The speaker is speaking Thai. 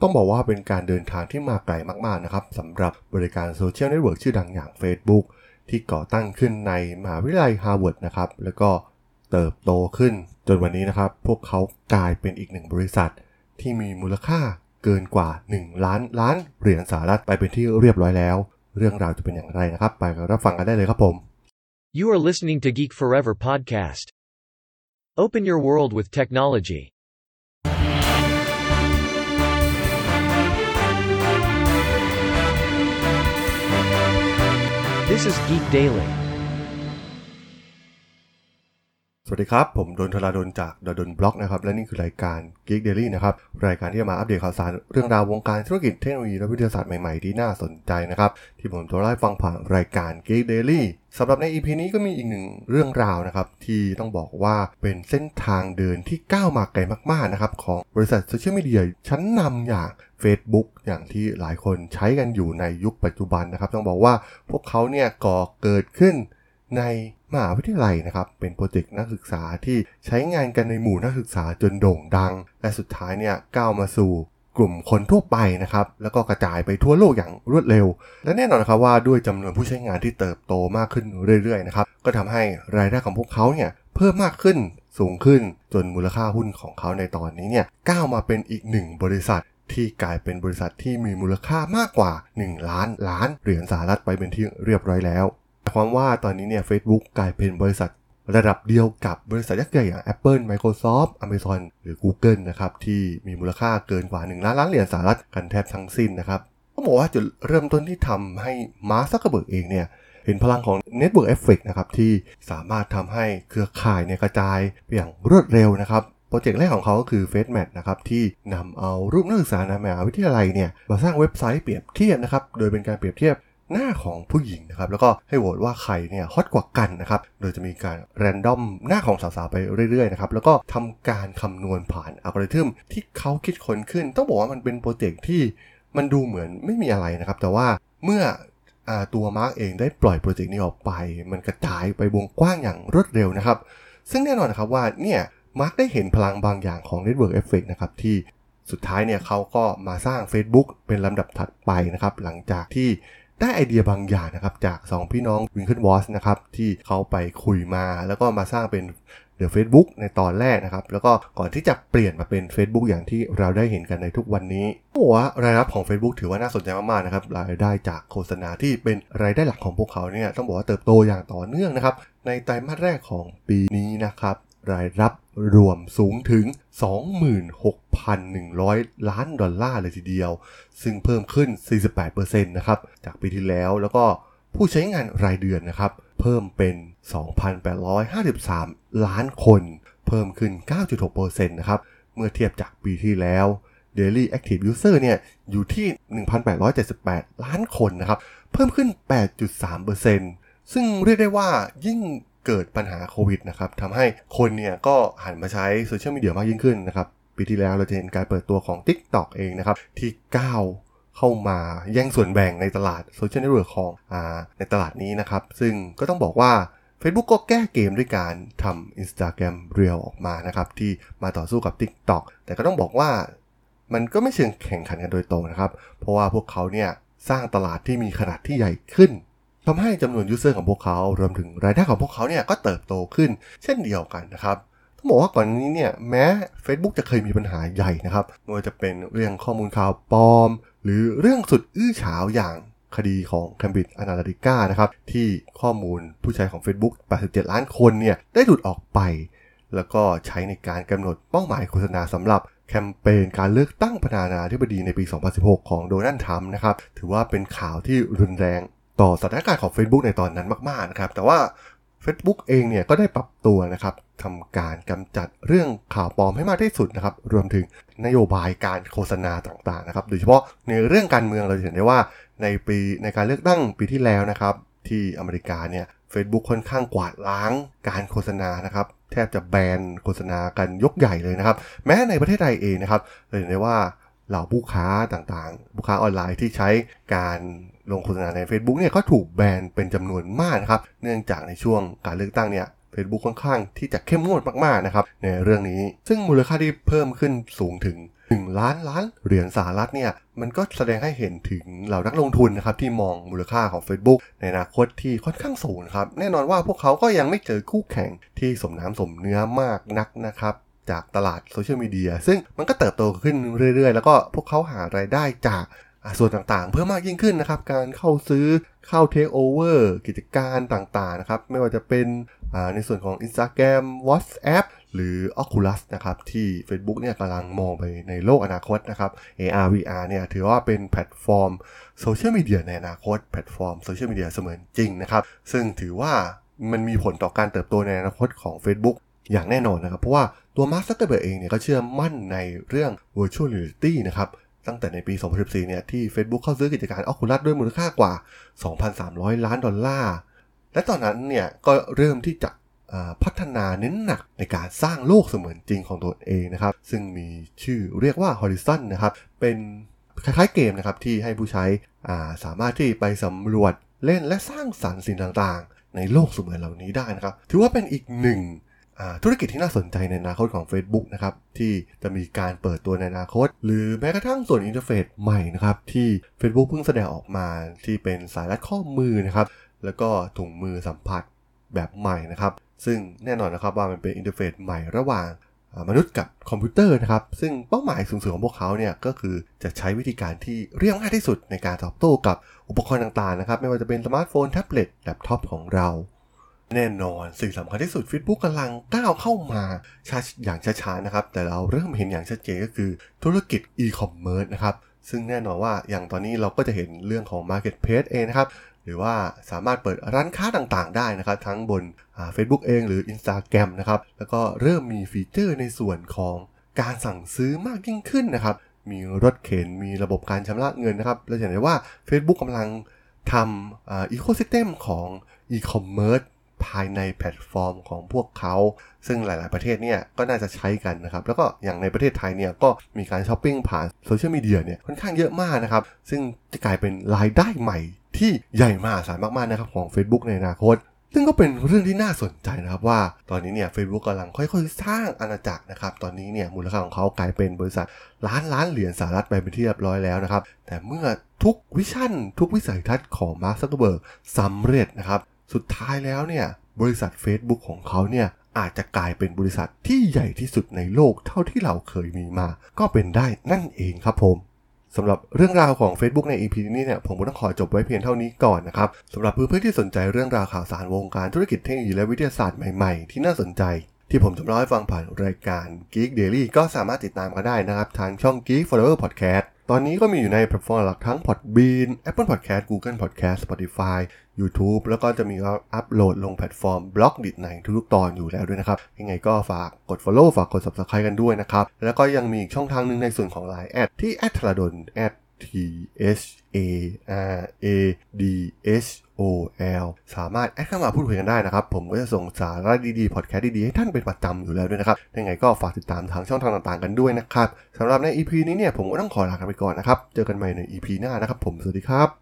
ต้องบอกว่าเป็นการเดินทางที่มาไกลมากๆนะครับสำหรับบริการโซเชียลเน็ตเวิร์กชื่อดังอย่าง Facebook ที่ก่อตั้งขึ้นในมหาวิทยาลัยฮาร์วาร์ดนะครับ แล้วก็เติบโตขึ้น จนวันนี้นะครับ พวกเขากลายเป็นอีกหนึ่งบริษัท ที่มีมูลค่าเกินกว่า 1 ล้านล้านเหรียญสหรัฐไปเป็นที่เรียบร้อยแล้ว เรื่องราวจะเป็นอย่างไรนะครับ ไปรับฟังกันได้เลยครับผม You are listening to Geek Forever podcast. Open your world with technology. This is Geek Daily. สวัสดีครับ ผมดนทราดนจากดดนบล็อกนะครับ และนี่คือรายการ Geek Daily นะครับ รายการที่จะมาอัปเดตข่าวสารเรื่องราววงการธุรกิจเทคโนโลยีและวิทยาศาสตร์ใหม่ ๆ ที่น่าสนใจนะครับ ที่ผมจะเล่าฟังผ่านรายการ Geek Daily สำหรับใน EP นี้ก็มีอีกหนึ่งเรื่องราวนะครับ ที่ต้องบอกว่าเป็นเส้นทางเดินที่ก้าวมาไกลมากๆนะครับ ของบริษัทโซเชียลมีเดียชั้นนำอย่าง Facebook อย่างที่หลายคนใช้กันอยู่ในยุคปัจจุบันนะครับ ต้องบอกว่าพวกเขาเนี่ยก่อเกิดขึ้นในมหาวิทยาลัยนะครับ เป็นโปรเจกต์นักศึกษาที่ใช้งานกันในหมู่นักศึกษาจนโด่งดัง และสุดท้ายเนี่ยก้าวมาสู่ ลุ่มคนทั่วไปนะครับ แล้วก็กระจายไปทั่วโลกอย่างรวดเร็ว และแน่นอนนะครับว่าด้วยจำนวนผู้ใช้งานที่เติบโตมากขึ้นเรื่อยๆนะครับ ก็ทำให้รายได้ของพวกเขาเนี่ยเพิ่มมากขึ้นสูงขึ้นจนมูลค่าหุ้นของเขาในตอนนี้เนี่ยก้าวมาเป็นอีกหนึ่งบริษัทที่กลายเป็นบริษัทที่มีมูลค่ามากกว่า 1 ล้านล้านเหรียญสหรัฐไปเป็นที่เรียบร้อยแล้วความว่าตอนนี้เนี่ย Facebook กลายเป็นบริษัท ระดับเดียวกับบริษัทยักษ์ใหญ่อย่าง Apple Microsoft Amazon หรือ Google นะครับที่มีมูลค่าเกินกว่า 1 ล้านล้านเหรียญสหรัฐกันแทบทั้งสิ้นนะครับต้องบอกว่าจุดเริ่มต้นที่ทำให้มาร์คซักเกอร์เบิร์กเองเนี่ยเห็นพลังของ Network Effect นะครับที่สามารถทำให้เครือข่ายเนี่ยกระจายไปอย่างรวดเร็วนะครับโปรเจกต์แรกของเขาก็คือ f a c e m a t นะครับที่นำเอารูปนักศึกษาในมหาวิทยาลัยเนี่ยมาสร้างเว็บไซต์เปรียบเทียบนะครับโดยเป็นการเปรียบเทียบ หน้าของผู้หญิงนะครับแล้วก็ให้โหวตว่าใครเนี่ยฮอตกว่ากันนะครับโดยจะมีการ randomหน้าของสาวๆไปเรื่อยๆนะครับแล้วก็ทำการคำนวณผ่านอัลกอริทึมที่เขาคิดค้นขึ้น ต้องบอกว่ามันเป็นโปรเจกต์ที่มันดูเหมือนไม่มีอะไรนะครับ แต่ว่าเมื่อตัวมาร์กเองได้ปล่อยโปรเจกต์นี้ออกไป มันกระจายไปวงกว้างอย่างรวดเร็วนะครับ ซึ่งแน่นอนนะครับว่าเนี่ยมาร์กได้เห็นพลังบางอย่างของ Network Effect นะครับที่สุดท้ายเนี่ยเขาก็มาสร้าง Facebook เป็นลำดับถัดไปนะครับ หลังจากที่ ได้ไอเดียบางอย่างนะครับ จาก 2 พี่น้องวิงเคิลวอสนะครับ ที่เขาไปคุยมาแล้วก็มาสร้างเป็น The Facebook ในตอนแรกนะครับ แล้วก็ก่อนที่จะเปลี่ยนมาเป็น Facebook อย่างที่เราได้เห็นกันในทุกวันนี้ตัวรายรับของ Facebook ถือว่าน่าสนใจมากๆนะครับรายได้จากโฆษณาที่เป็นรายได้หลักของพวกเขาเนี่ยต้องบอกว่าเติบโตอย่างต่อเนื่องนะครับในไตรมาสแรกของปีนี้นะครับรายรับ รวมสูงถึง 26,100 ล้านดอลลาร์เลยทีเดียว ซึ่งเพิ่มขึ้น 48%นะครับ จากปีที่แล้วแล้วก็ผู้ใช้งานรายเดือนนะครับ เพิ่มเป็น 2,853 ล้านคน เพิ่มขึ้น 9.6%นะครับ เมื่อเทียบจากปีที่แล้ว Daily Active User เนี่ยอยู่ที่ 1,878 ล้านคนนะครับ เพิ่มขึ้น 8.3%ซึ่งเรียกได้ว่ายิ่ง เกิดปัญหาโควิดนะครับทำให้คนเนี่ยก็หันมาใช้โซเชียลมีเดียมากยิ่งขึ้นนะครับปีที่แล้วเราจะเห็นการเปิดตัวของ TikTok เองนะครับที่ก้าวเข้ามาแย่งส่วนแบ่งในตลาดโซเชียลเน็ตเวิร์กของอ่าในตลาดนี้นะครับ ซึ่งก็ต้องบอกว่า Facebook ก็แก้เกมด้วยการทำ Instagram Reel ออกมานะครับ ที่มาต่อสู้กับ TikTok แต่ก็ต้องบอกว่ามันก็ไม่เชิงแข่งขันกันโดยตรงนะครับ เพราะว่าพวกเขาเนี่ยสร้างตลาดที่มีขนาดที่ใหญ่ขึ้น ทำให้จำนวน user ของพวกเขารวมถึงรายได้ของพวกเขาเนี่ยก็เติบโตขึ้นเช่นเดียวกันนะครับต้องบอกว่าก่อนนี้เนี่ยแม้ Facebook จะเคยมีปัญหาใหญ่นะครับไม่ว่าจะเป็นเรื่องข้อมูลข่าวปลอม หรือเรื่องสุดอื้อฉาวอย่างคดีของ Cambridge Analytica นะครับที่ข้อมูลผู้ใช้ของ Facebook 87 ล้านคนเนี่ยได้หลุดออกไป แล้วก็ใช้ในการกำหนดเป้าหมายโฆษณาสำหรับแคมเปญการเลือกตั้งประธานาธิบดีในปี 2016 ของโดนัลด์ทรัมป์นะครับ ถือว่าเป็นข่าวที่รุนแรง ต่อสถานการณ์ของ Facebook ในตอนนั้นมากๆนะครับ แต่ว่า Facebook เองเนี่ยก็ได้ปรับตัวนะครับทำการกำจัดเรื่องข่าวปลอมให้มากที่สุดนะครับ รวมถึงนโยบายการโฆษณาต่างๆนะครับ โดยเฉพาะในเรื่องการเมืองเราเห็นได้ว่าในปีในการเลือกตั้งปีที่แล้วนะครับ ที่อเมริกาเนี่ย Facebook ค่อนข้างกวาดล้างการโฆษณานะครับ แทบจะแบนโฆษณากันยกใหญ่เลยนะครับ แม้ในประเทศไทยเองนะครับเราเห็นได้ว่าเหล่าผู้ค้าต่างๆผู้ค้าออนไลน์ที่ใช้การ ลงโฆษณาใน Facebook เนี่ยก็ถูกแบนเป็นจำนวนมากนะครับเนื่องจากในช่วงการเลือกตั้งเนี่ย Facebook ค่อนข้างที่จะเข้มงวดมากๆนะครับในเรื่องนี้ ซึ่งมูลค่าที่เพิ่มขึ้นสูงถึง 1 ล้านล้านเหรียญสหรัฐเนี่ยมันก็แสดงให้เห็นถึงเหล่านักลงทุนนะครับที่มองมูลค่าของ Facebook ในอนาคตที่ค่อนข้างสูงครับแน่นอนว่าพวกเขาก็ยังไม่เจอคู่แข่งที่สมน้ำสมเนื้อมากนักนะครับจากตลาดโซเชียลมีเดียซึ่งมันก็เติบโตขึ้นเรื่อยๆ แล้วก็พวกเขาหารายได้จาก ส่วนต่างๆ เพิ่มมากยิ่งขึ้นนะครับ การเข้าซื้อเข้าเทคโอเวอร์กิจการต่างๆนะครับ ไม่ว่าจะเป็นในส่วนของ Instagram WhatsApp หรือ Oculus นะครับ ที่ Facebook เนี่ยกำลังมองไปในโลกอนาคตนะครับ AR VR เนี่ยถือว่าเป็นแพลตฟอร์มโซเชียลมีเดียในอนาคต แพลตฟอร์มโซเชียลมีเดียเสมือนจริงนะครับ ซึ่งถือว่ามันมีผลต่อการเติบโตในอนาคตของ Facebook อย่างแน่นอนนะครับ เพราะว่าตัวมาร์คซักเกอร์เบิร์กเองเนี่ยก็เชื่อมั่นในเรื่อง virtual reality นะครับ ตั้งแต่ในปี 2014 เนี่ย ที่ Facebook เข้าซื้อกิจการ Oculus ด้วยมูลค่ากว่า 2,300 ล้านดอลลาร์ และตอนนั้นเนี่ย ก็เริ่มที่จะพัฒนาเน้นหนักในการสร้างโลกเสมือนจริงของตัวเองนะครับ ซึ่งมีชื่อเรียกว่า Horizon นะครับ เป็นคล้ายๆเกมนะครับ ที่ให้ผู้ใช้สามารถที่ไปสำรวจเล่นและสร้างสรรค์สิ่งต่างๆ ในโลกเสมือนเหล่านี้ได้นะครับ ถือว่าเป็นอีกหนึ่ง ธุรกิจที่น่าสนใจในอนาคตของ Facebook นะครับที่จะมีการเปิดตัวในอนาคต หรือแม้กระทั่งส่วน interface ใหม่นะครับที่ Facebook เพิ่งแสดงออกมาที่เป็นสายรัดข้อมือนะครับแล้วก็ถุงมือสัมผัสแบบใหม่นะครับซึ่งแน่นอนนะครับว่ามันเป็น interface ใหม่ระหว่างมนุษย์กับคอมพิวเตอร์นะครับ ซึ่งเป้าหมายสูงสุดของพวกเขาเนี่ยก็คือจะใช้วิธีการที่เรียบง่ายที่สุดในการตอบโต้กับอุปกรณ์ต่างๆนะครับ ไม่ว่าจะเป็นสมาร์ทโฟน แท็บเล็ต แล็ปท็อปของเรา แน่นอนสิ่งสำคัญที่สุด Facebook กำลังก้าวเข้ามาช้าอย่างช้าๆนะครับ แต่เราเริ่มเห็นอย่างชัดเจนก็คือธุรกิจอีคอมเมิร์ซนะครับ ซึ่งแน่นอนว่าอย่างตอนนี้เราก็จะเห็นเรื่องของ Marketplace เองนะครับ หรือว่าสามารถเปิดร้านค้าต่างๆ ได้นะครับ ทั้งบน Facebook เองหรือ Instagram นะครับ แล้วก็เริ่มมีฟีเจอร์ในส่วนของการสั่งซื้อมากยิ่งขึ้นนะครับ มีรถเข็น มีระบบการชำระเงินนะครับเราเห็นได้ว่า Facebook กำลังทำ ecosystem ของอีคอมเมิร์ซ ภายในแพลตฟอร์มของพวกเขา ซึ่งหลาย ๆ ประเทศเนี่ยก็น่าจะใช้กันนะครับ แล้วก็อย่างในประเทศไทยเนี่ยก็มีการช้อปปิ้งผ่านโซเชียลมีเดียเนี่ยค่อนข้างเยอะมากนะครับ ซึ่งจะกลายเป็นรายได้ใหม่ที่ใหญ่มหาศาลมาก ๆ นะครับของ Facebook ในอนาคตซึ่งก็เป็นเรื่องที่น่าสนใจนะครับว่าตอนนี้เนี่ย Facebook กำลังค่อยๆ สร้างอาณาจักรนะครับ ตอนนี้เนี่ยมูลค่าของเขากลายเป็นบริษัทล้านล้านเหรียญสหรัฐไปเป็นที่เรียบร้อยแล้วนะครับ แต่เมื่อทุก vision ทุกวิสัยทัศน์ของมาร์คซักเกอร์เบิร์กสำเร็จนะครับ สุดท้ายแล้วเนี่ยบริษัท Facebook ของเขาเนี่ยอาจจะกลายเป็นบริษัทที่ใหญ่ที่สุดในโลกเท่าที่เราเคยมีมา ก็เป็นได้นั่นเองครับผมสำหรับเรื่องราวของ Facebook ใน EP นี้เนี่ยผมก็ต้องขอจบไว้เพียงเท่านี้ก่อนนะครับสำหรับเพื่อนๆที่สนใจเรื่องราวข่าวสารวงการธุรกิจเทคโนโลยีและวิทยาศาสตร์ใหม่ๆ ที่น่าสนใจ ที่ผมจะเล่าให้ฟังผ่านรายการ Geek Daily ก็สามารถติดตามกันได้นะครับ ทางช่อง Geek Flower Podcast ตอนนี้ก็มีอยู่ในแพลตฟอร์มหลักทั้ง Podbean Apple Podcast Google Podcast Spotify YouTube แล้วก็จะมีอัปโหลดลงแพลตฟอร์มบล็อกดิในทุกๆตอนอยู่แล้วด้วยนะครับ ยังไงก็ฝากกด Follow ฝากกด Subscribe กันด้วยนะครับ แล้วก็ยังมีอีกช่องทางหนึ่งในส่วนของ Line แอดที่แอดทรดนแอด T H A R A D H O L สามารถแอดเข้ามาพูดคุยกันได้นะครับ ผมก็จะส่งสาระดีๆ พอดแคสต์ดีๆ ให้ท่านเป็นประจำอยู่แล้วด้วยนะครับ ยังไงก็ฝากติดตามทางช่องทางต่างๆกันด้วยนะครับสำหรับใน EP นี้เนี่ยผมก็ต้องขอลากันไปก่อนนะครับ เจอกันใหม่ใน EP หน้านะครับผม สวัสดีครับ